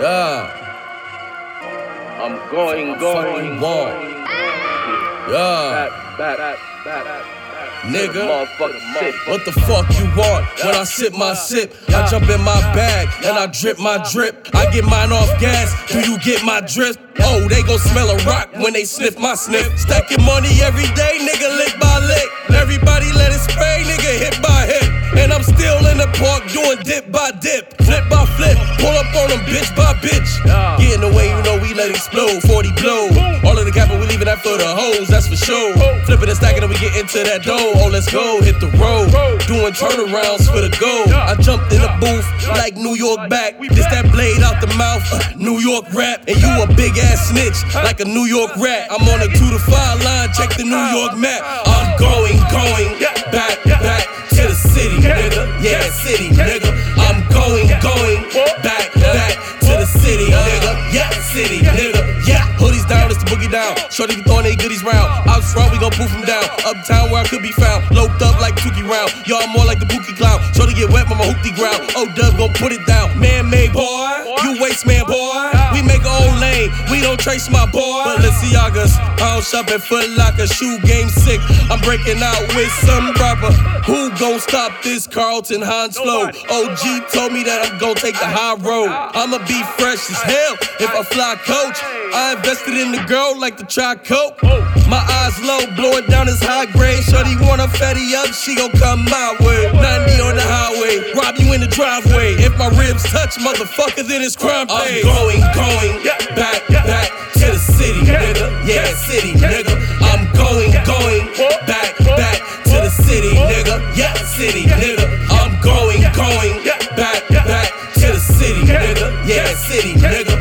Yeah. I'm going, going, wall. going. Yeah. Back, back, back, back. Nigga. What the fuck you want? When I sip my sip, I jump in my bag and I drip my drip. I get mine off gas. Do you get my drip? Oh, they gon' smell a rock when they sniff my sniff. Stacking money every day, nigga, lick by lick. Everybody let it spray, nigga, hit by hit. And I'm still in the park doing dip pull up on them bitch by bitch. Get in the way, you know we let it explode. 40 blow. All of the capital, we leaving that for the hoes, that's for sure. Flipping and stacking, and we get into that dough. Oh, let's go, hit the road. Doing turnarounds for the goal. I jumped in the booth like New York back. This that blade out the mouth, uh, New York rap. And you a big ass snitch like a New York rat. I'm on a two to five line, check the New York map. I'm going, going back down. Shorty be throwing they goodies round. Out front, we gon' poof them down. Uptown where I could be found. Loped up like Tukey round. Y'all more like the Bookie clown. Shorty get wet, mama hoopty ground. Oh, Dub gon' put it down. Man made boy, you waste man boy. Lane, we don't trace my boy. Balenciagas, I don't shop at Foot Locker. Shoe game sick. I'm breaking out with some rubber. Who gon' stop this Carlton Hans flow? OG told me that I'm gon' take the high road. I'ma be fresh as hell if I fly coach. I invested in the girl like the try coke. Oh. My eyes low, blow it down as high grade. Shorty wanna fatty up, she gon' come my way. 90 on the highway, rob you in the driveway. If my ribs touch, motherfucker, then it's crime pay. I'm going, going back, back to the city, nigga. Yeah, city, nigga. I'm going, going back, back to the city, nigga. Yeah, city, nigga. I'm going, going back, back to the city, nigga. Yeah, city, nigga. I'm going, going